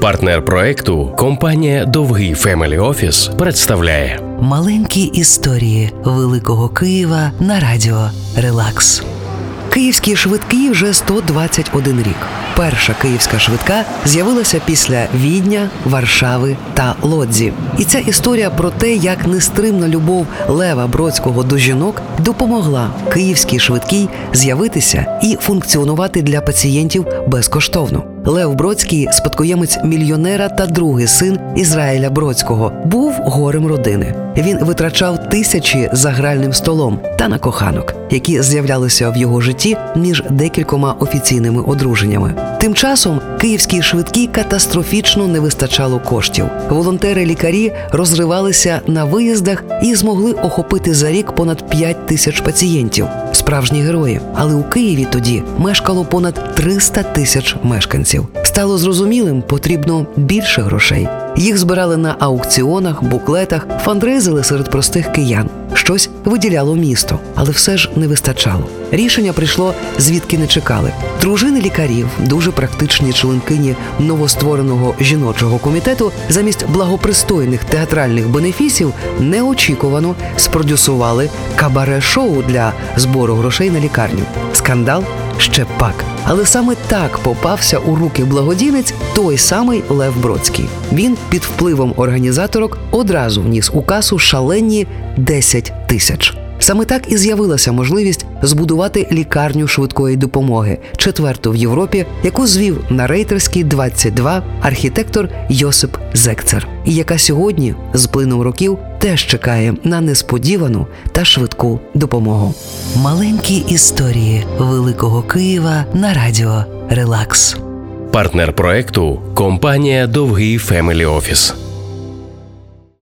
Партнер проекту компанія Довгий Family Office представляє Маленькі історії Великого Києва на радіо Релакс. Київські швидкі вже 121 рік. Перша київська швидка з'явилася після Відня, Варшави та Лодзі. І ця історія про те, як нестримна любов Лева Бродського до жінок допомогла київській швидкій з'явитися і функціонувати для пацієнтів безкоштовно. Лев Бродський, спадкоємець мільйонера та другий син Ізраїля Бродського, був горем родини. Він витрачав тисячі за гральним столом та на коханок, які з'являлися в його житті між декількома офіційними одруженнями. Тим часом київській швидкій катастрофічно не вистачало коштів. Волонтери-лікарі розривалися на виїздах і змогли охопити за рік понад 5 тисяч пацієнтів. Справжні герої. Але у Києві тоді мешкало понад 300 тисяч мешканців. Стало зрозумілим, потрібно більше грошей. Їх збирали на аукціонах, буклетах, фандризили серед простих киян. Щось виділяло місто, але все ж не вистачало. Рішення прийшло звідки не чекали. Дружини лікарів, дуже практичні членкині новоствореного жіночого комітету, замість благопристойних театральних бенефісів неочікувано спродюсували кабаре-шоу для збору грошей на лікарню. Скандал ще пак. Але саме так попався у руки благодійниць той самий Лев Бродський. Він під впливом організаторок одразу вніс у касу шалені 10 тисяч. Саме так і з'явилася можливість збудувати лікарню швидкої допомоги, четверту в Європі, яку звів на рейтерській 22 архітектор Йосип Зекцер, і яка сьогодні, з плином років, теж чекає на несподівану та швидку допомогу. Маленькі історії Великого Києва на радіо Релакс. партнер проекту компанія Довгий Family Office.